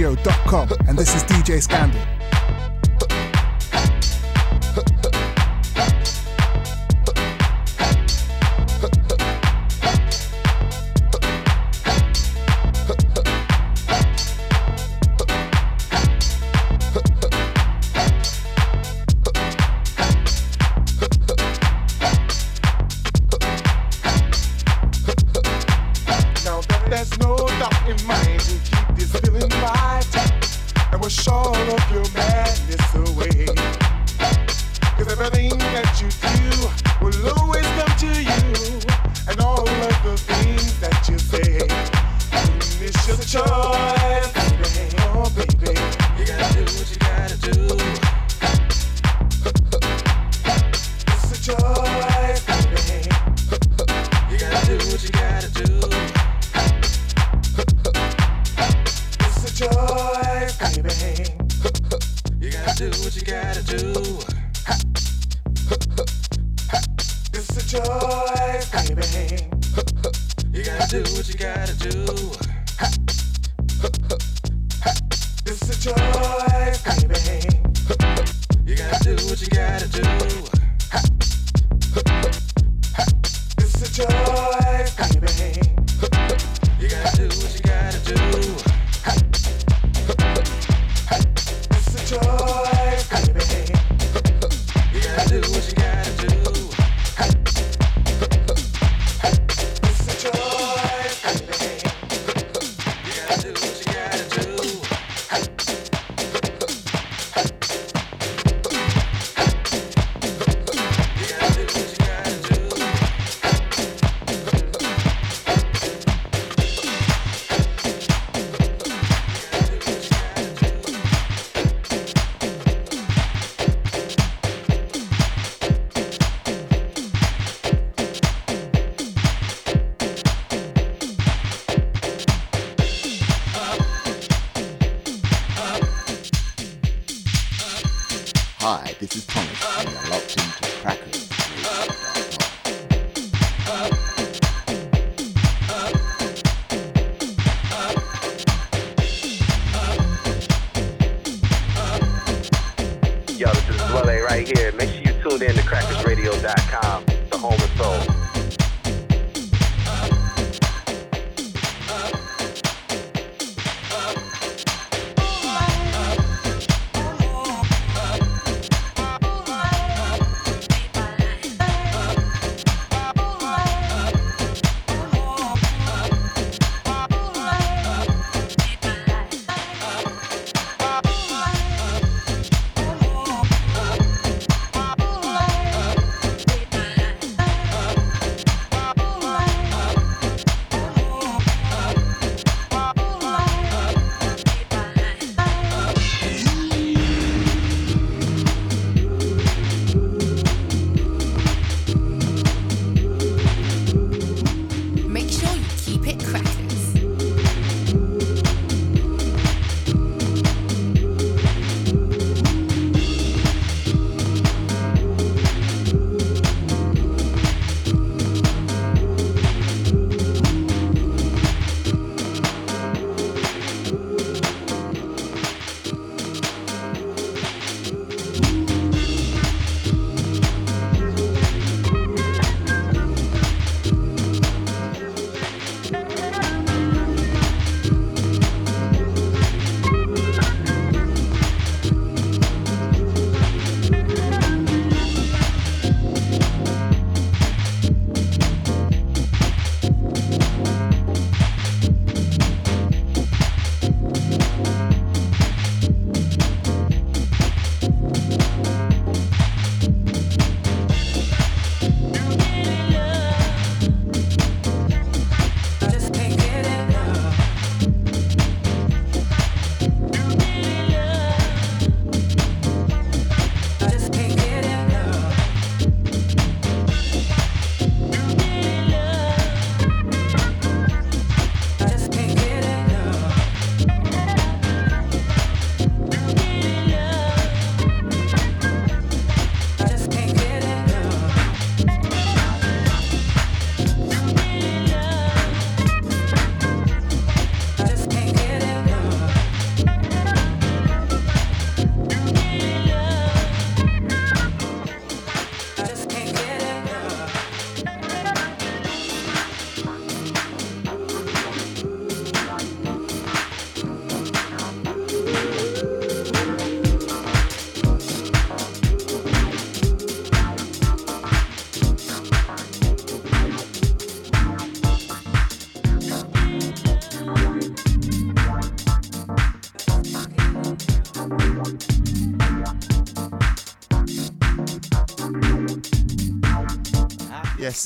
crackersradio.com, and this is DJ Scandal. Right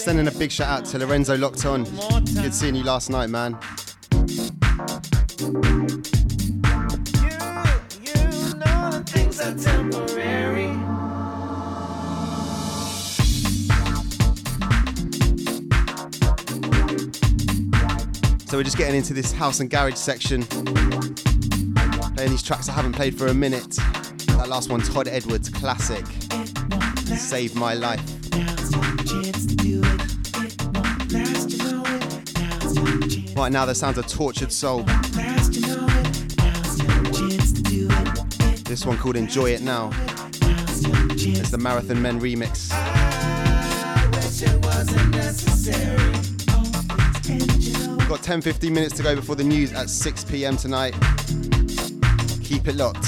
sending a big shout out to Lorenzo Locked On. Good seeing you last night, man. So we're just getting into this house and garage section. Playing these tracks I haven't played for a minute. That last one, Todd Edwards, classic. Saved my life. Right now, the sounds of Tortured Soul. This one called Enjoy It Now. It's the Marathon Men remix. Got 10 15 minutes to go before the news at 6 pm tonight. Keep it locked.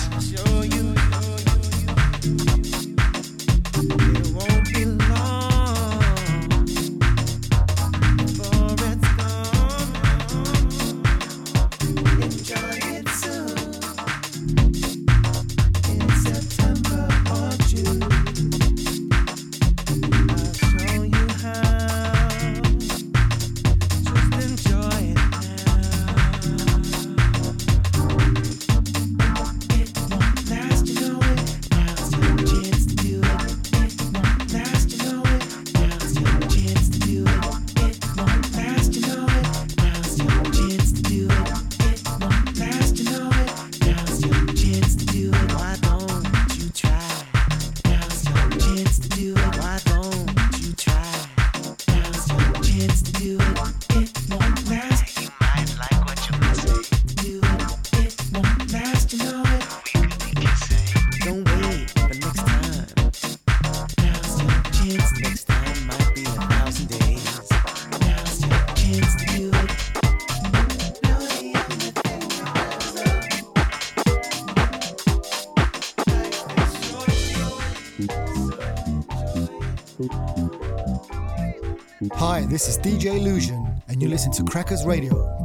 DJ Illusion, and you listen to crackersradio.com.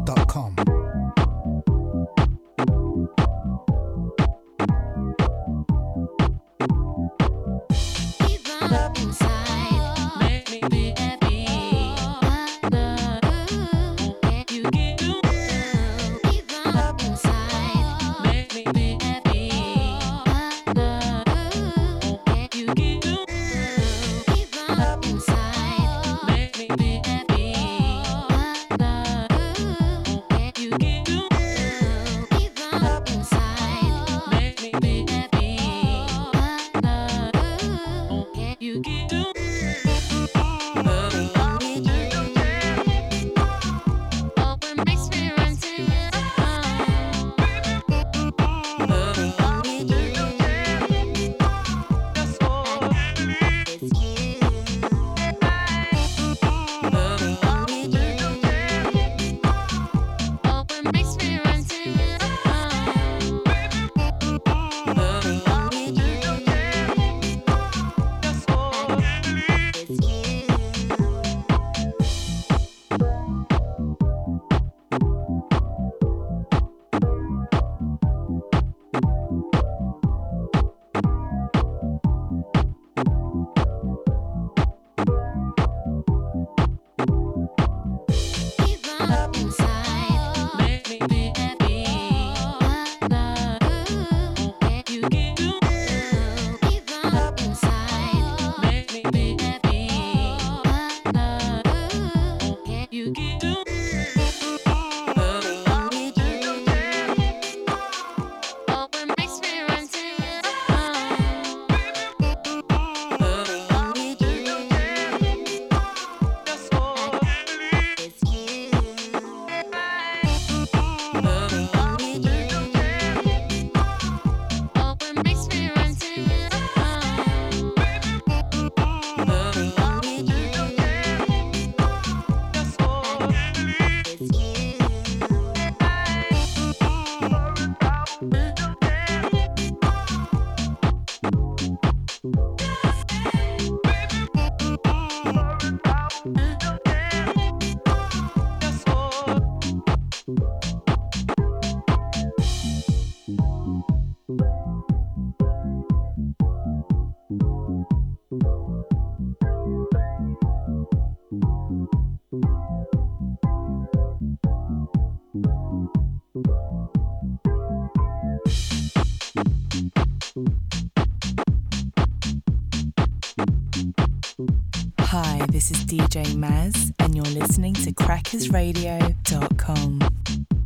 DJ Maz, and you're listening to crackersradio.com.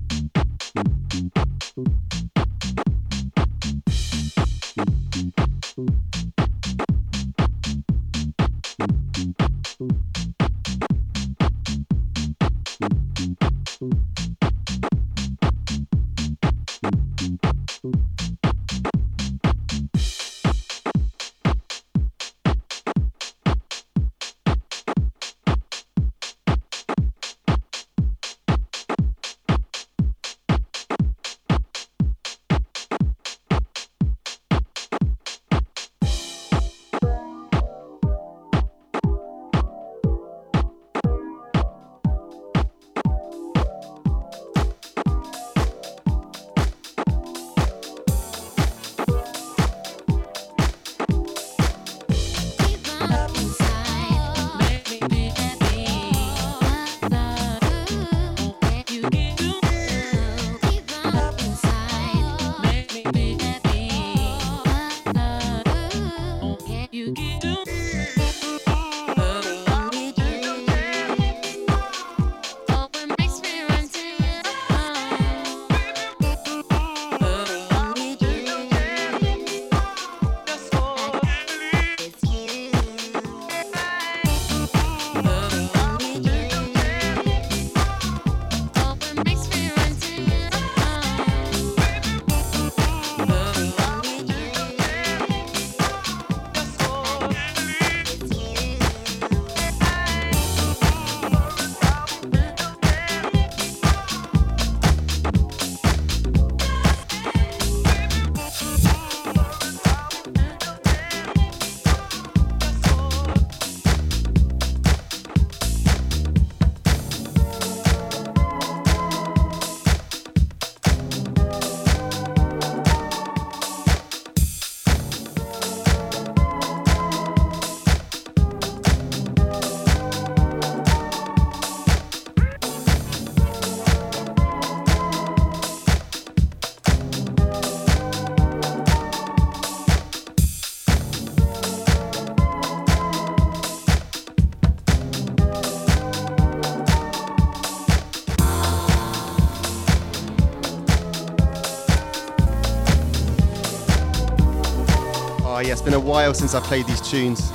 been a while since I played these tunes.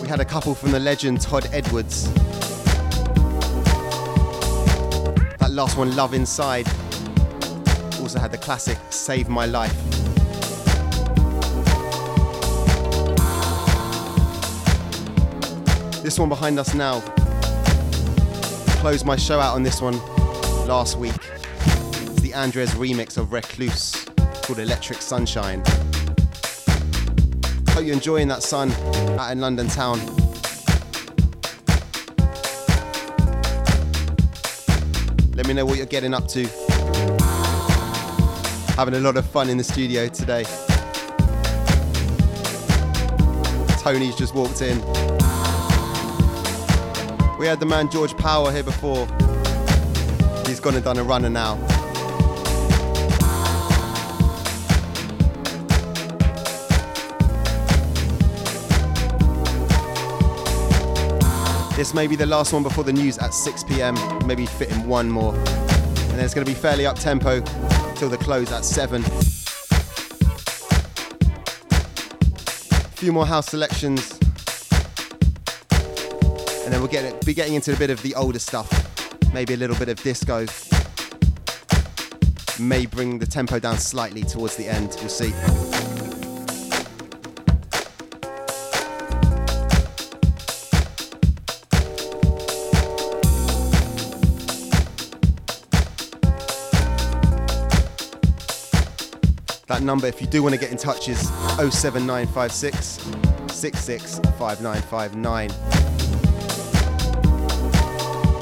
We had a couple from the legend Todd Edwards. That last one, Love Inside. Also had the classic Save My Life. This one behind us now. Closed my show out on this one last week. It's the Andres remix of Recloose called Electric Sunshine. Hope you're enjoying that sun out in London town. Let me know what you're getting up to. Having a lot of fun in the studio today. Tony's just walked in. We had the man George Power here before. He's gone and done a runner now. This may be the last one before the news at 6 pm, maybe fit in one more. And then it's going to be fairly up tempo till the close at 7. A few more house selections. And then we'll get, be getting into a bit of the older stuff. Maybe a little bit of disco. May bring the tempo down slightly towards the end, we'll see. That number, if you do want to get in touch, is 07956 665959.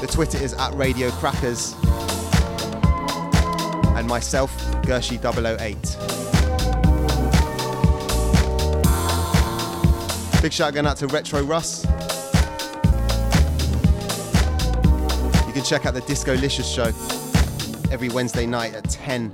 The Twitter is at Radio Crackers. And myself, Gershi008. Big shout going out to Retro Russ. You can check out the Disco Licious show every Wednesday night at 10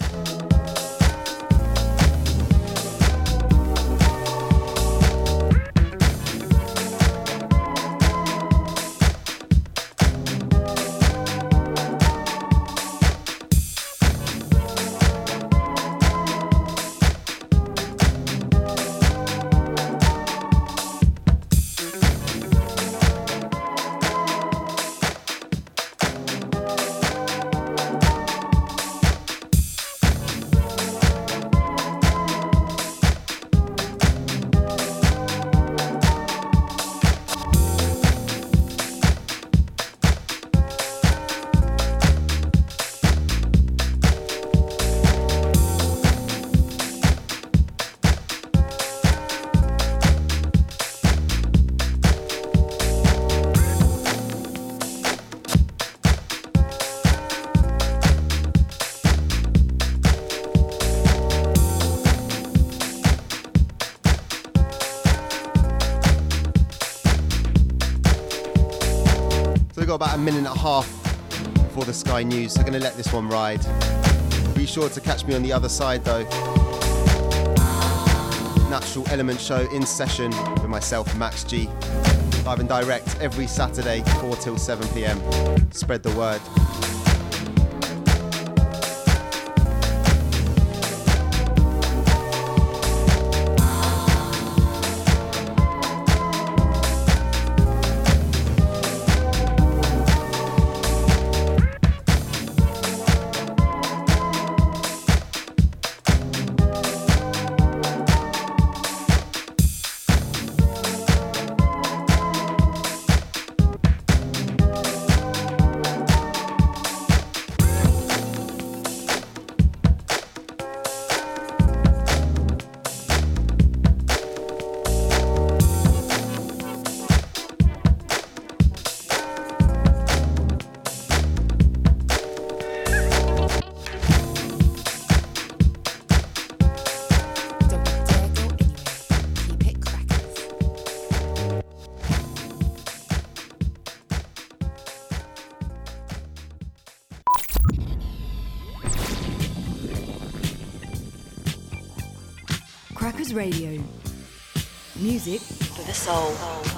about a minute and a half before the Sky News, so I'm going to let this one ride. Be sure to catch me on the other side though. Natural Element Show in session with myself, Max G. Live and direct every Saturday, 4 till 7 pm. Spread the word. Radio. Music for the soul.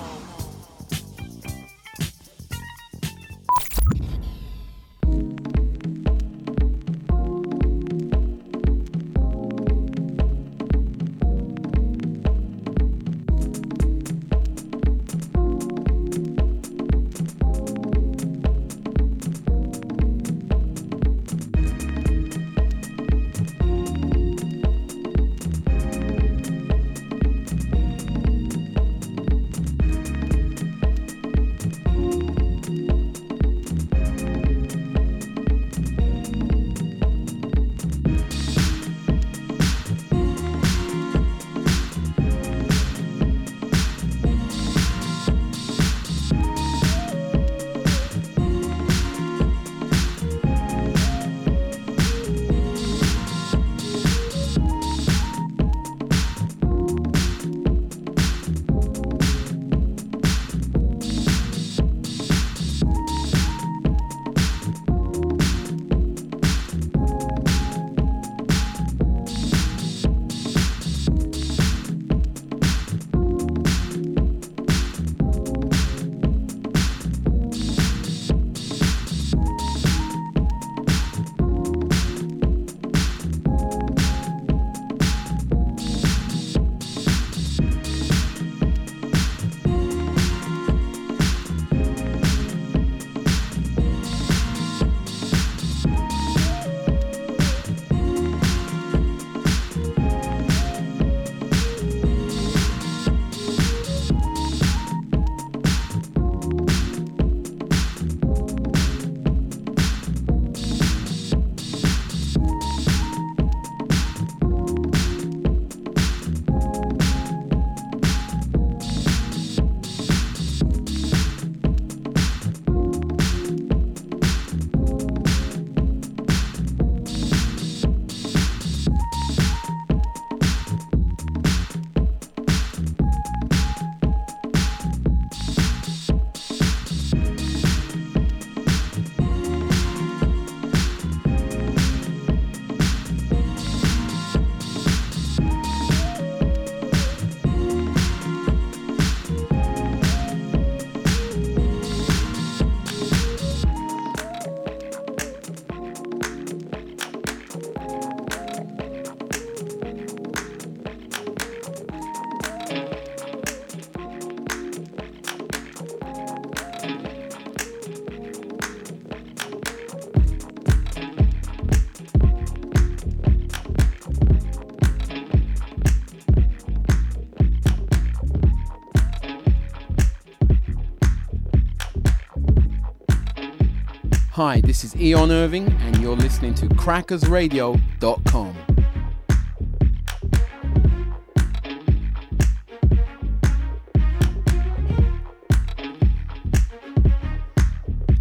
Hi, this is Eon Irving, and you're listening to crackersradio.com.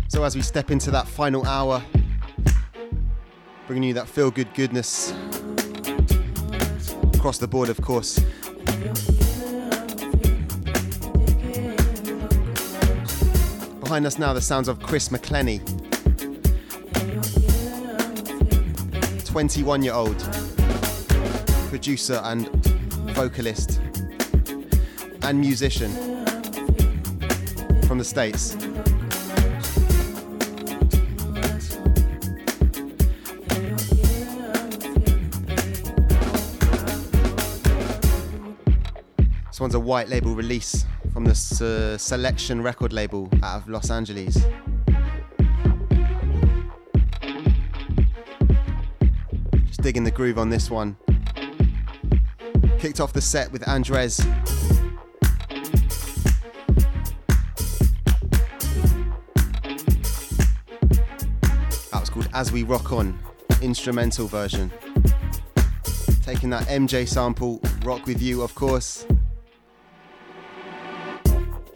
So, as we step into that final hour, bringing you that feel good goodness across the board, of course. Behind us now, the sounds of Chris McClenney. 21 year old producer and vocalist and musician from the States. This one's a white label release from the Selection record label out of Los Angeles. Digging the groove on this one. Kicked off the set with Andres. That was called As We Rock On, instrumental version. Taking that MJ sample, Rock With You, of course.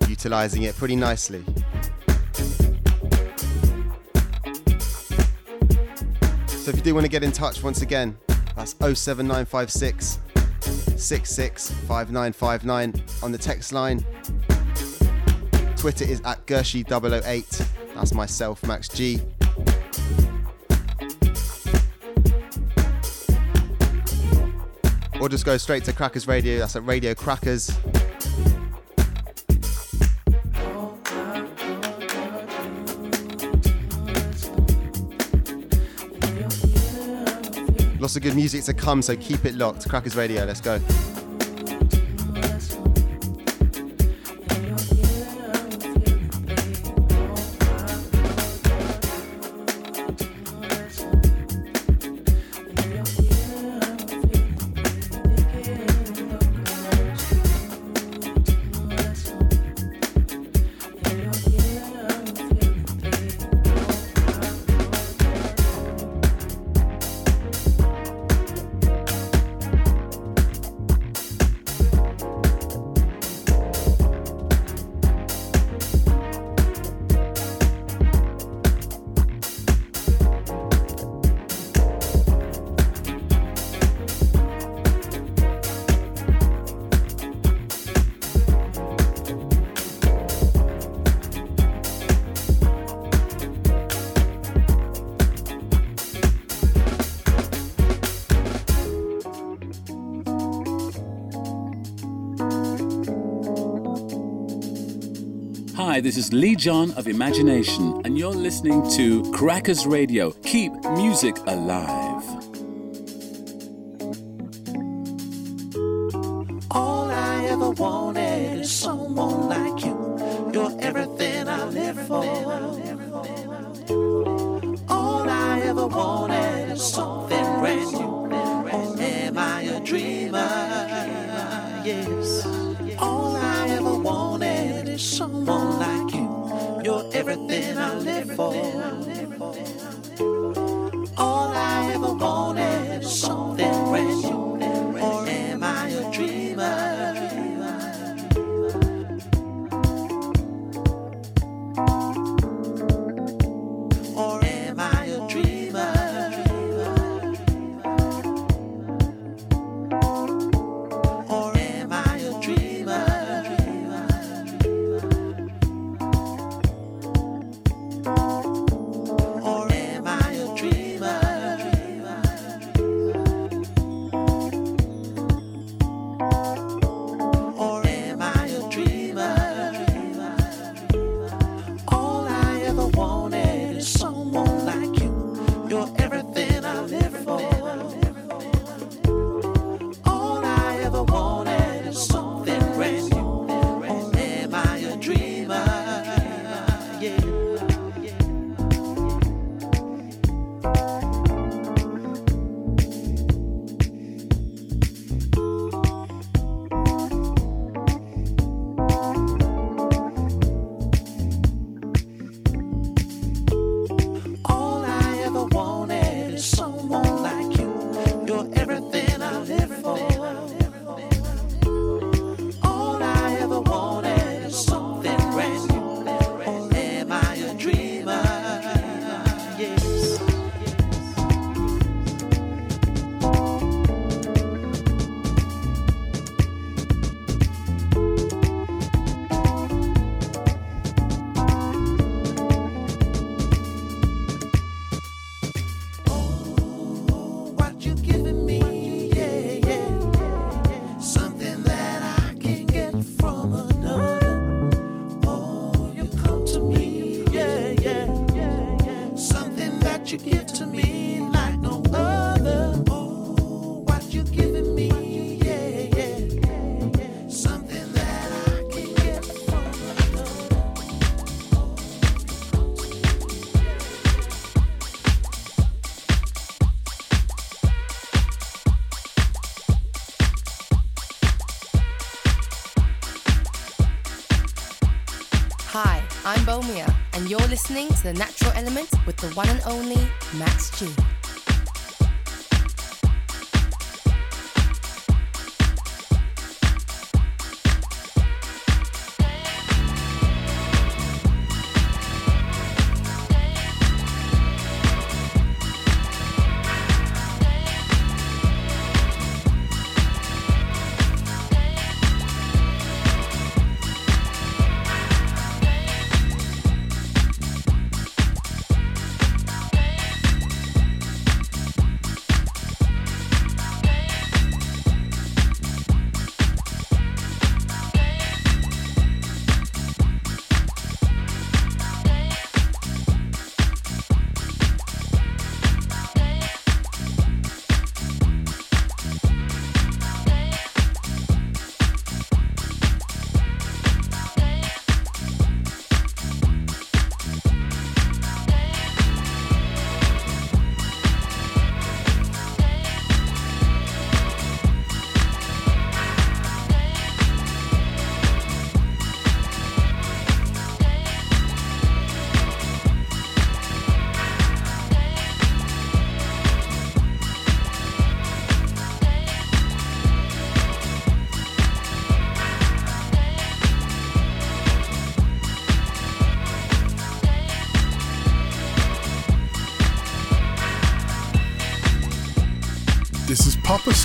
Utilizing it pretty nicely. So if you do want to get in touch once again, that's 07956 665959 on the text line. Twitter is at Gershi008. That's myself, Max G. Or just go straight to Crackers Radio. That's at Radio Crackers. Lots of good music to come, so keep it locked. Crackers Radio, let's go. This is Lee John of Imagination, and you're listening to Crackers Radio. Keep music alive. Everything I live for. Listening to The Natural Element with the one and only Max G.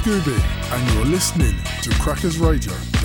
And you're listening to crackersradio.com.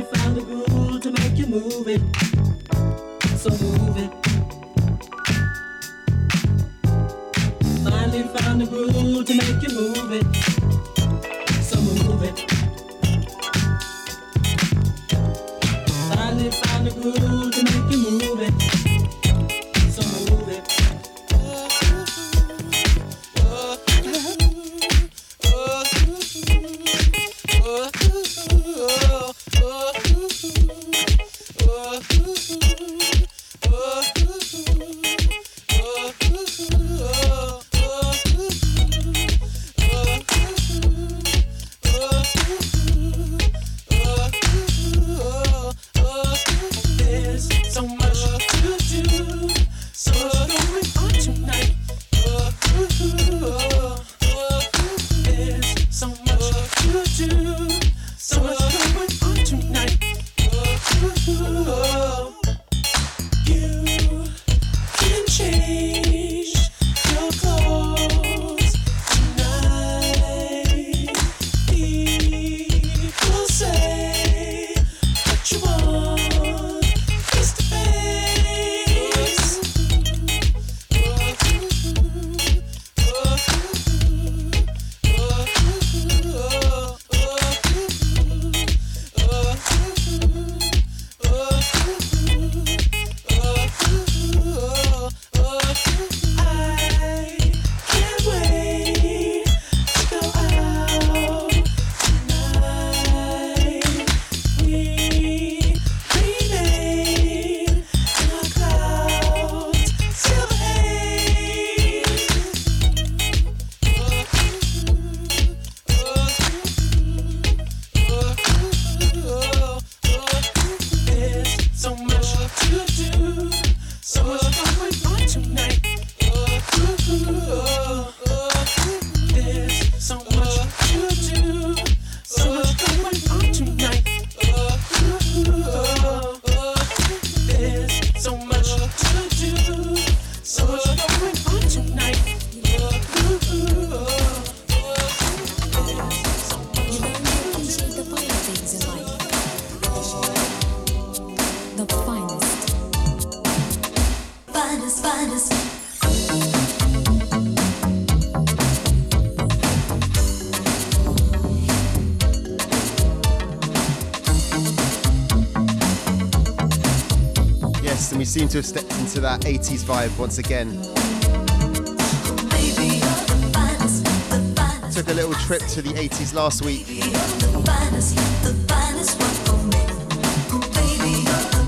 found the groove to make you move it. So move it. Finally found the groove to make you move it. So move it. Finally found the groove. to seem to have stepped into that 80s vibe once again. Took a little trip to the 80s last week.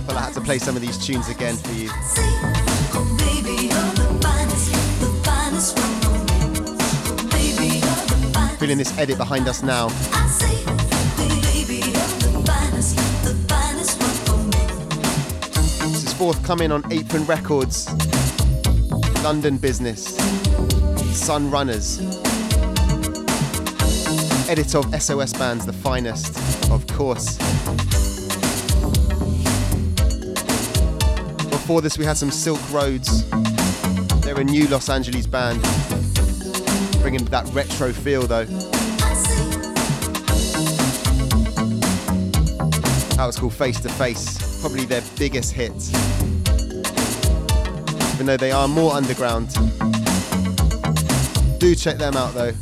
But I had to play some of these tunes again for you. Feeling this edit behind us now. Forthcoming on Apron Records, London Business, Sun Runners, editor of SOS Bands, the finest, of course. Before this, we had some Silk Rhodes. They're a new Los Angeles band, bringing that retro feel though. That was called Face to Face, probably their biggest hit even though they are more underground. Do check them out though.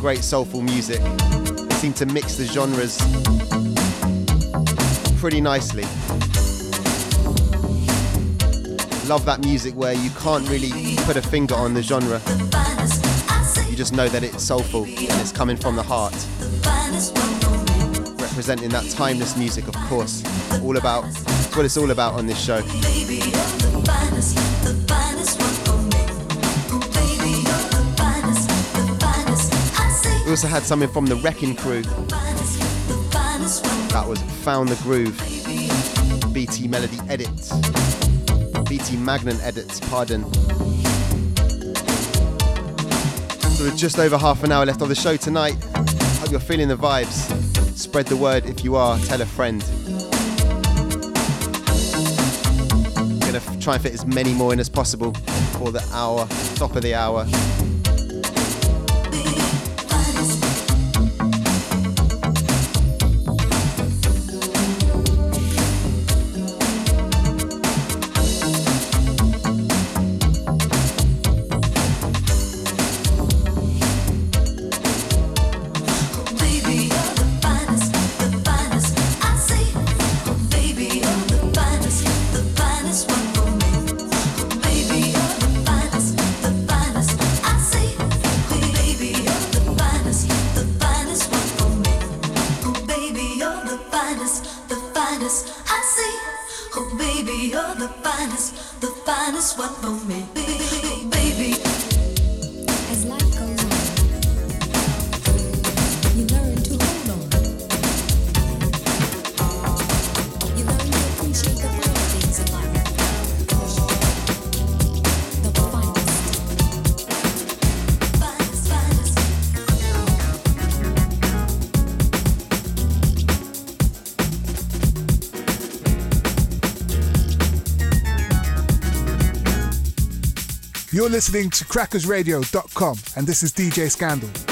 Great soulful music. They seem to mix the genres pretty nicely. Love that music where you can't really put a finger on the genre. You just know that it's soulful and it's coming from the heart. Representing that timeless music, of course. All about, it's what it's all about on this show. We also had something from the Wreckin Crew. That was Found the Groove. BT Melody Edits. BT Magnum Edits, pardon. So with just over half an hour left of the show tonight. Hope you're feeling the vibes. Spread the word if you are, tell a friend. I'm gonna try and fit as many more in as possible for the hour, top of the hour. Listening to crackersradio.com, and this is DJ Scandal.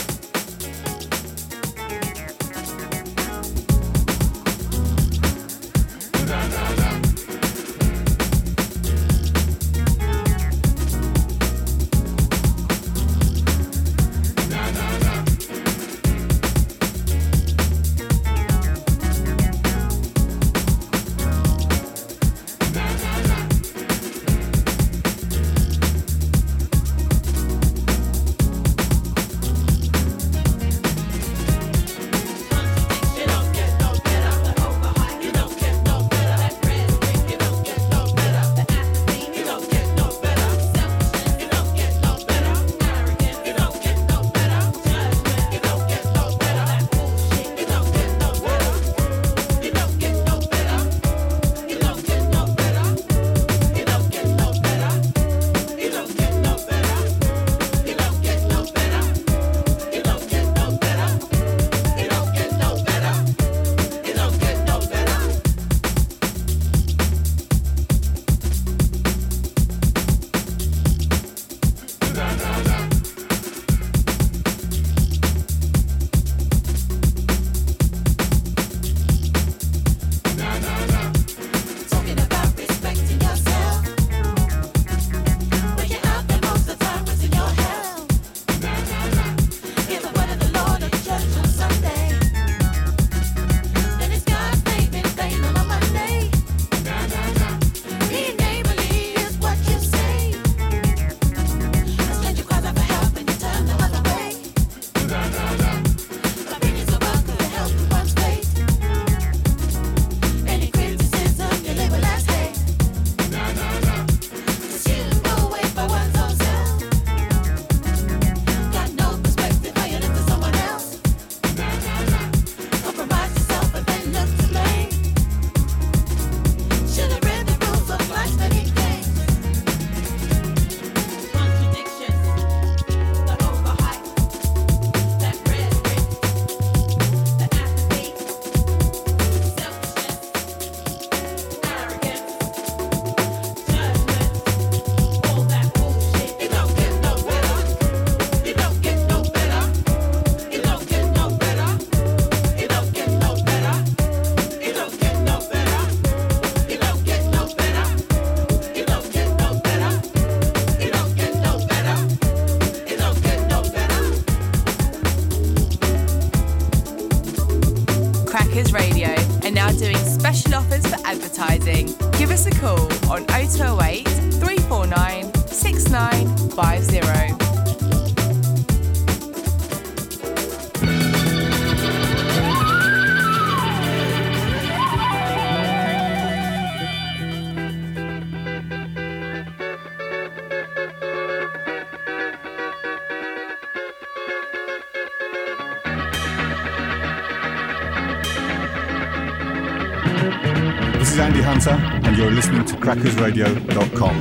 Is Andy Hunter, and you're listening to crackersradio.com.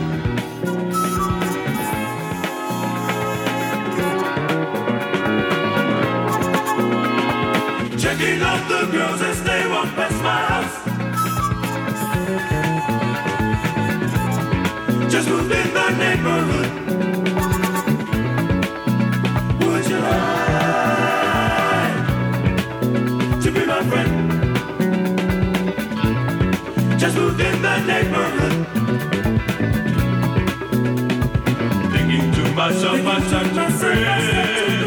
Checking out the girls as they walk past my house. Just moved in the neighborhood. Just moved in the neighborhood. Thinking to myself, I'm such a friend.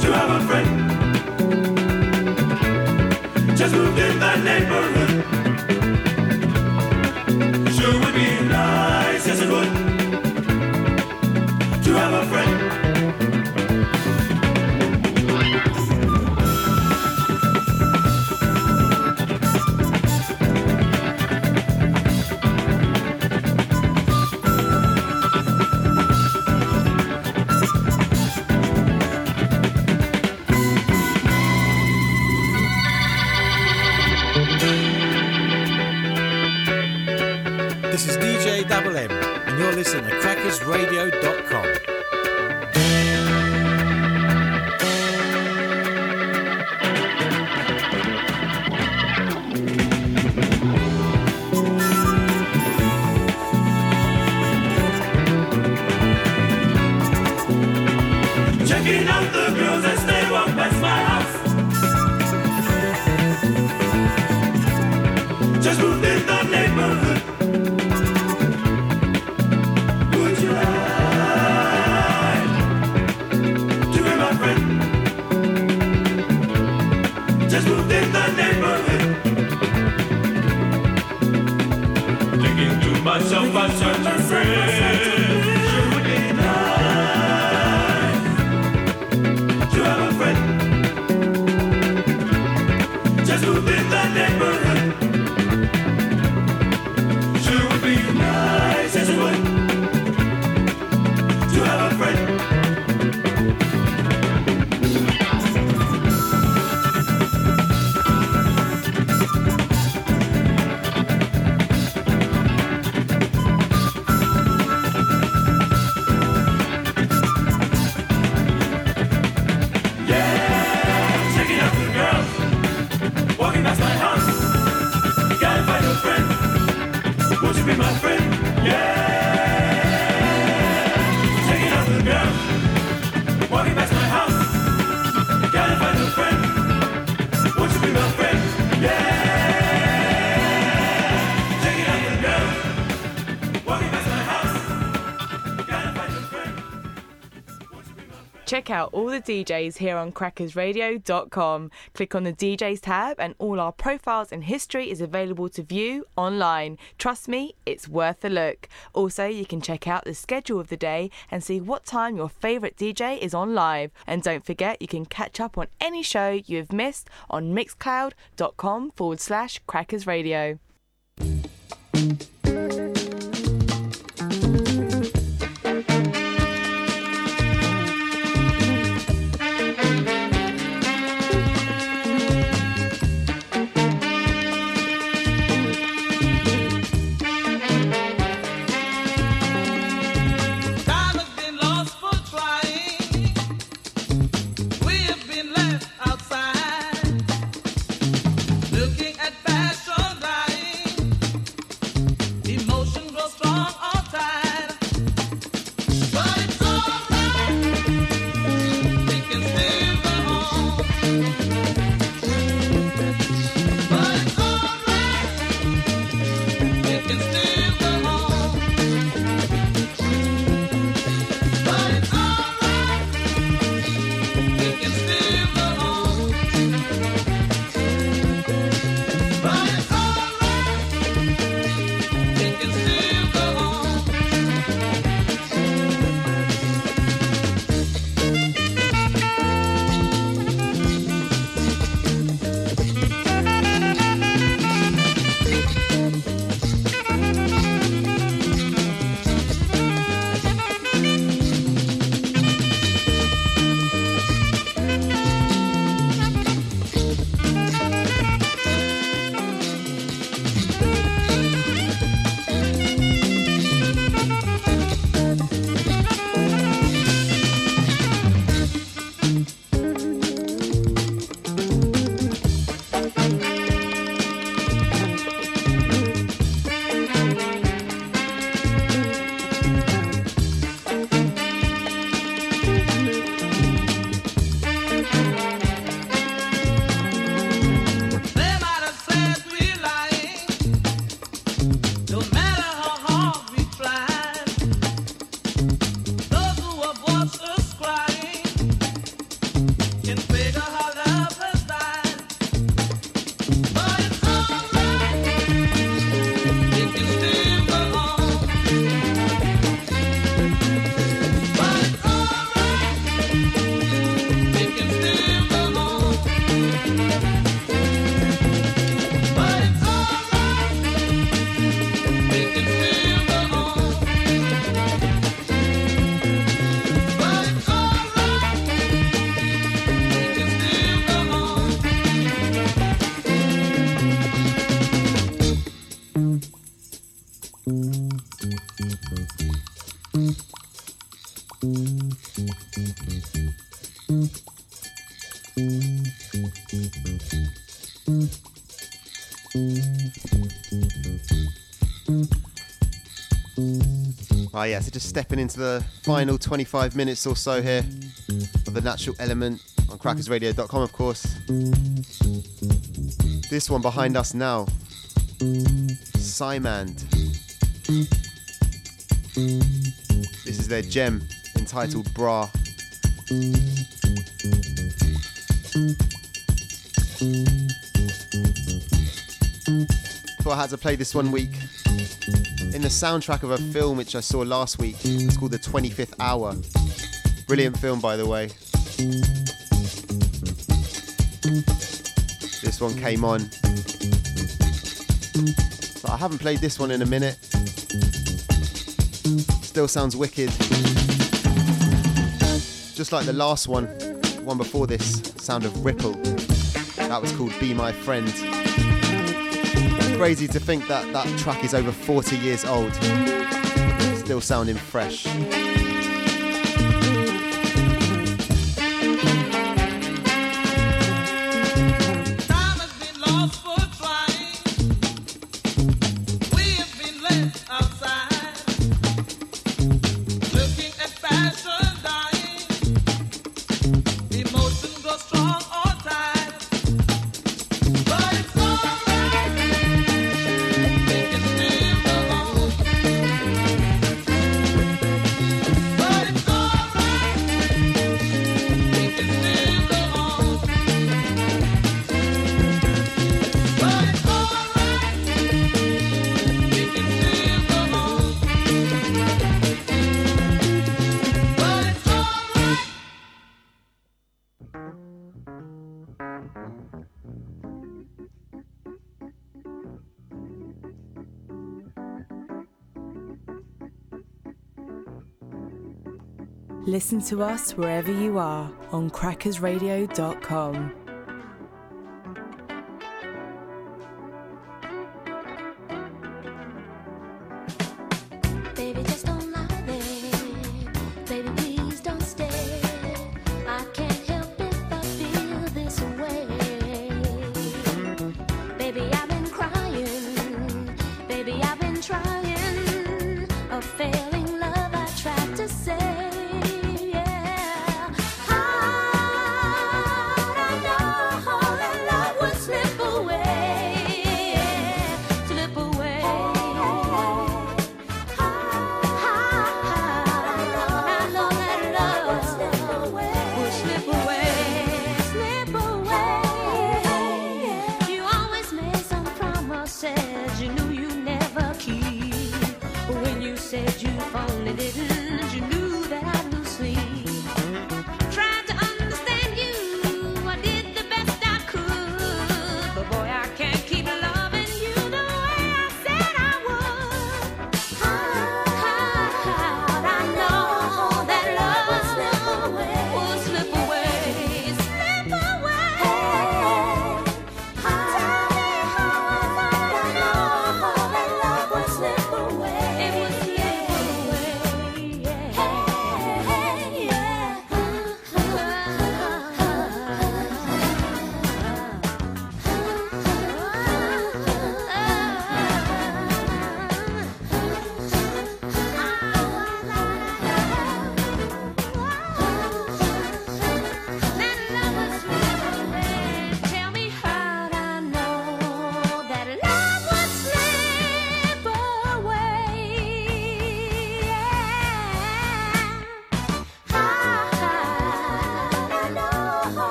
to have a friend. Just moved in the neighborhood. Check out all the DJs here on crackersradio.com. Click on the DJs tab, and all our profiles and history is available to view online. Trust me, it's worth a look. Also, you can check out the schedule of the day and see what time your favourite DJ is on live. And don't forget, you can catch up on any show you have missed on mixcloud.com forward slash crackersradio. Ah, yeah, so just stepping into the final 25 minutes or so here of the natural element on crackersradio.com, of course. This one behind us now Cymande. This is their gem entitled Bra. Thought I had to play this one week in the soundtrack of a film which I saw last week. It's called The 25th Hour. Brilliant film, by the way. This one came on. But I haven't played this one in a minute. Still sounds wicked. Just like the last one, one before this, sound of Ripple. That was called Be My Friend. Crazy to think that that track is over 40 years old. Still sounding fresh. Listen to us wherever you are on crackersradio.com.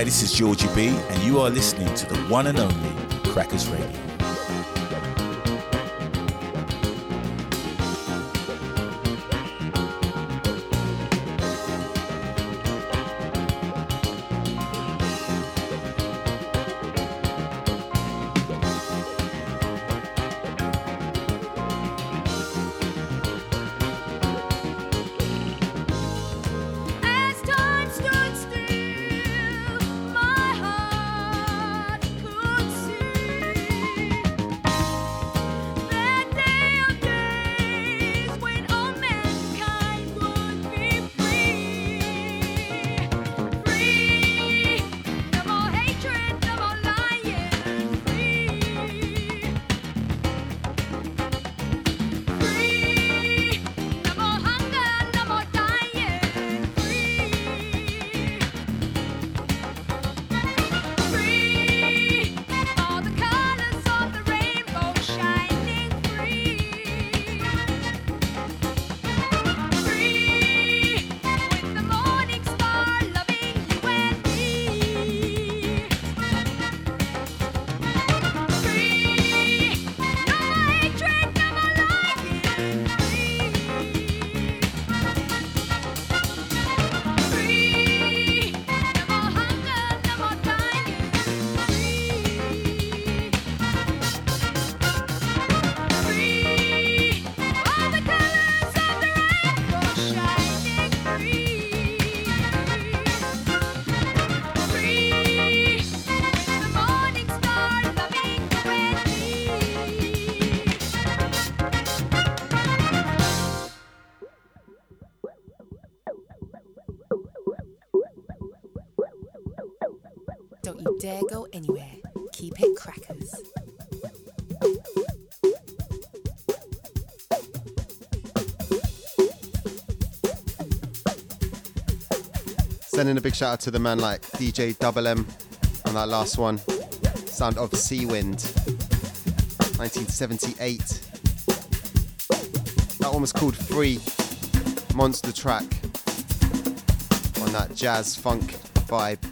Hi, this is Georgie B, and you are listening to the one and only Crackers Radio. Dare go anywhere. Keep it crackers. Sending a big shout out to the man like DJ Double M on that last one. Sound of Seawind, 1978. That one was called Free, monster track on that jazz funk vibe.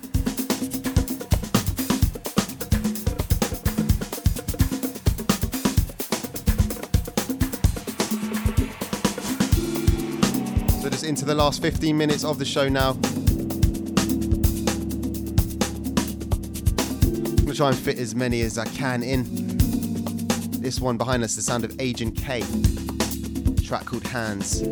The last 15 minutes of the show now. I'm gonna try and fit as many as I can in. This one behind us, the sound of Agent K. Track called Hands.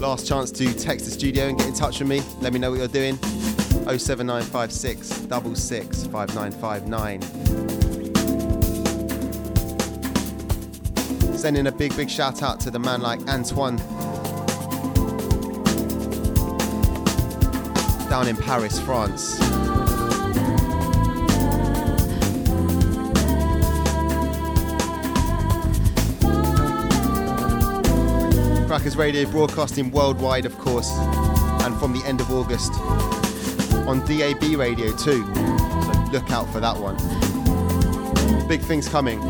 Last chance to text the studio and get in touch with me. Let me know what you're doing. 07956 66 5959. Sending a big, big shout out to the man like Antoine down in Paris, France. Crackers Radio broadcasting worldwide, of course, and from the end of August on DAB radio too. So look out for that one. Big things coming.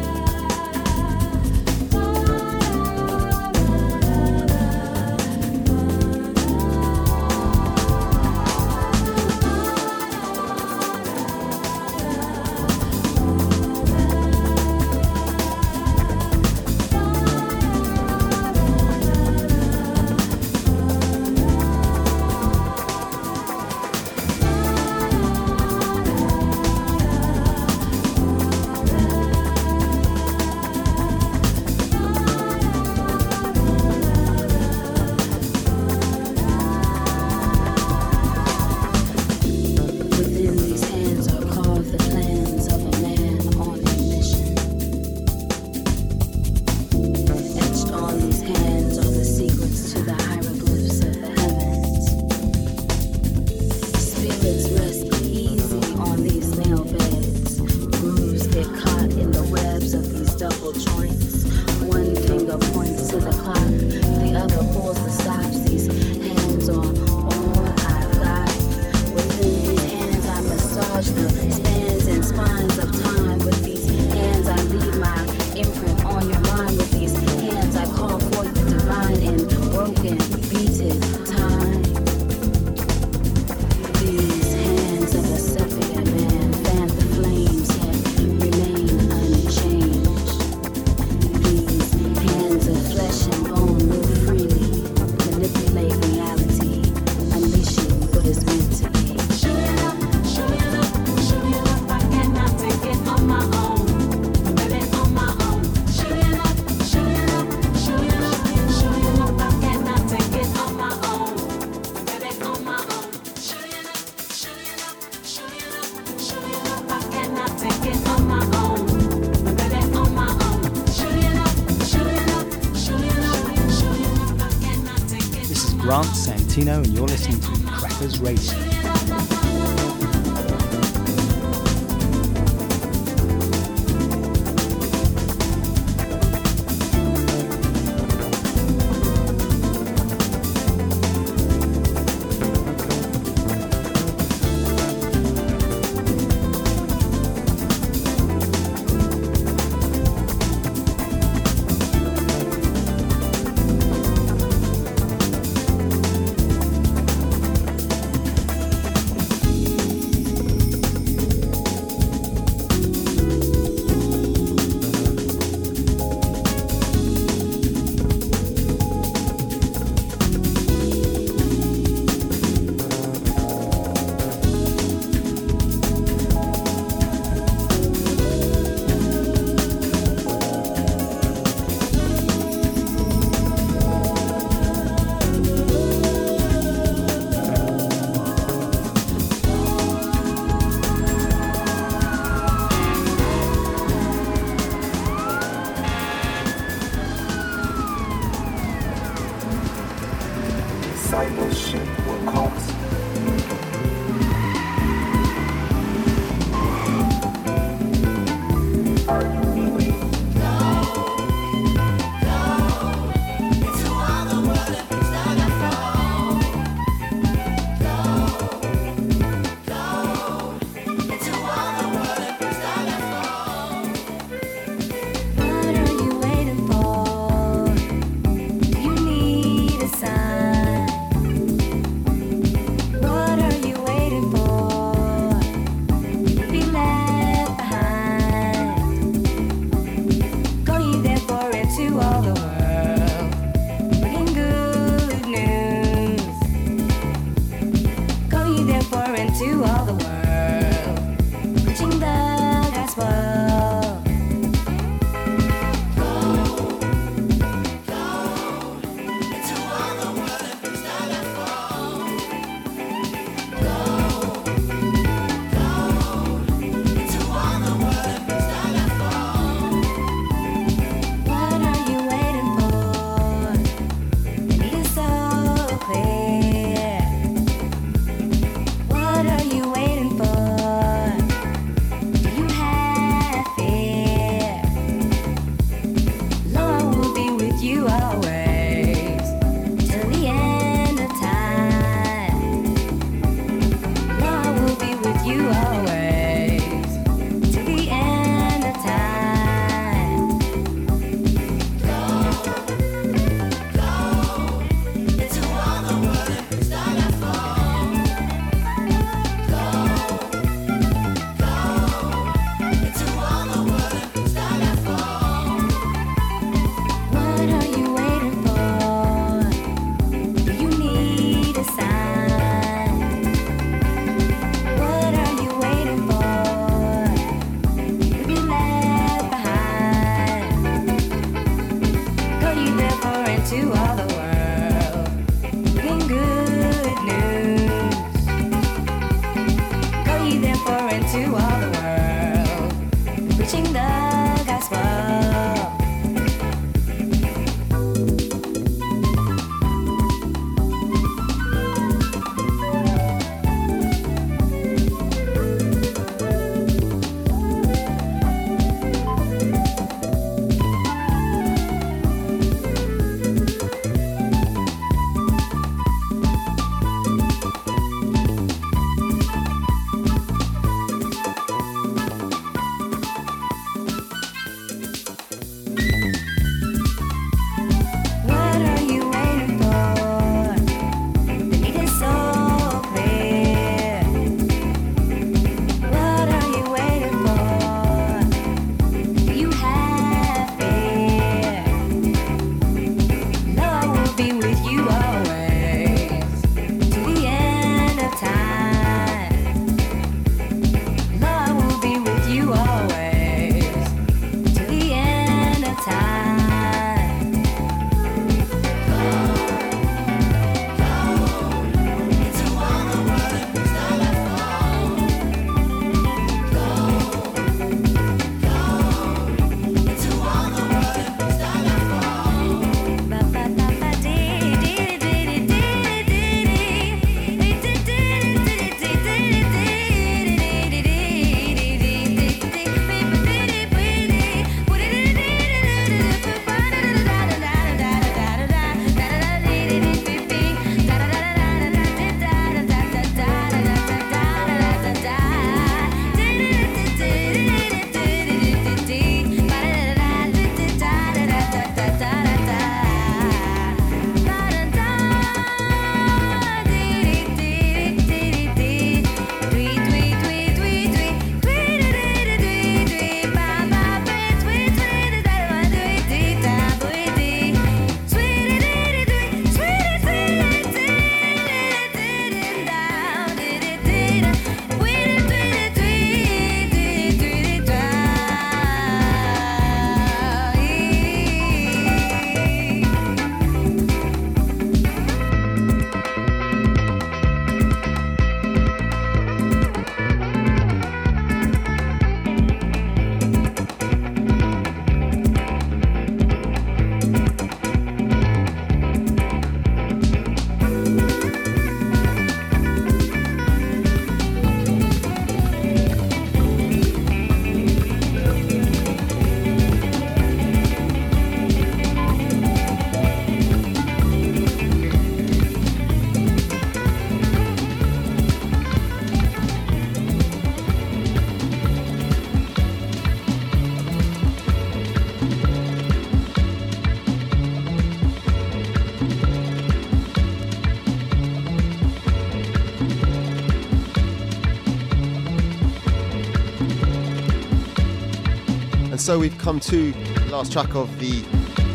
So we've come to the last track of the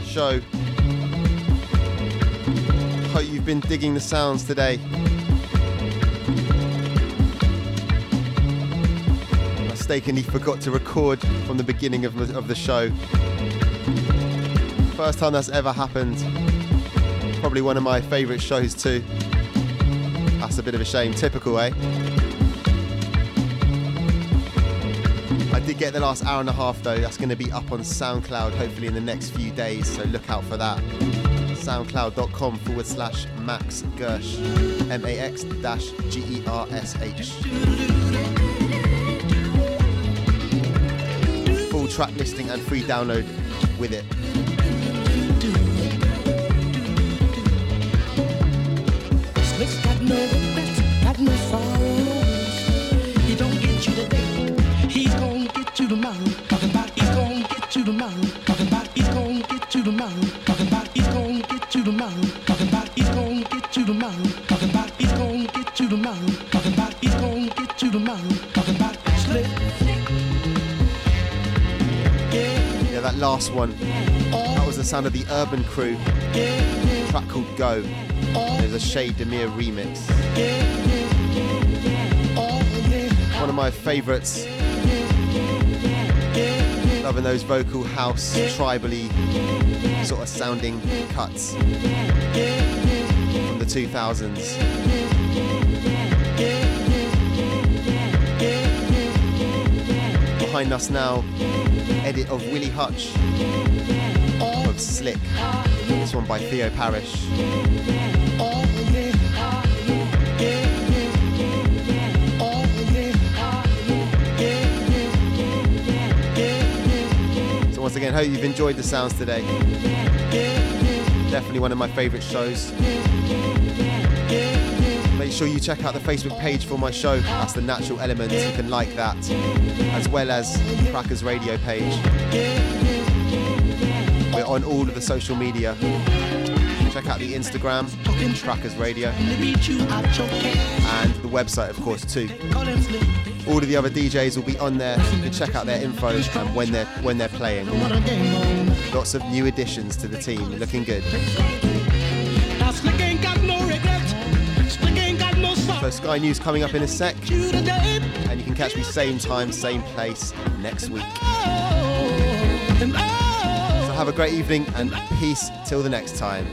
show. Hope you've been digging the sounds today. I mistakenly forgot to record from the beginning of, of the show. First time that's ever happened. Probably one of my favourite shows too. That's a bit of a shame. Typical, eh? Did get the last hour and a half though. That's going to be up on SoundCloud hopefully in the next few days, so look out for that. SoundCloud.com forward slash Max Gersh. M A X dash G E R S H. Full track listing and free download with it. Last one. That was the sound of the Urban Crew. track called Go. There's a Chez Damier remix. One of my favourites. Loving those vocal house, tribally sort of sounding cuts from the 2000s. Us now, edit of Willie Hutch of Slick. This one by Theo Parrish. So once again, hope you've enjoyed the sounds today. Definitely one of my favourite shows. Make sure you check out the Facebook page for my show. That's the Natural Elements. You can like that, as well as Crackers Radio page. We're on all of the social media. Check out the Instagram, Crackers Radio, and the website, of course, too. All of the other DJs will be on there. You can check out their info and when they're when they're playing. Lots of new additions to the team, looking good. So. Sky News coming up in a sec, and you can catch me same time, same place next week. So have a great evening and peace till the next time.